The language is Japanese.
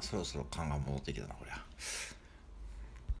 そろそろ勘が戻ってきたなこりゃ。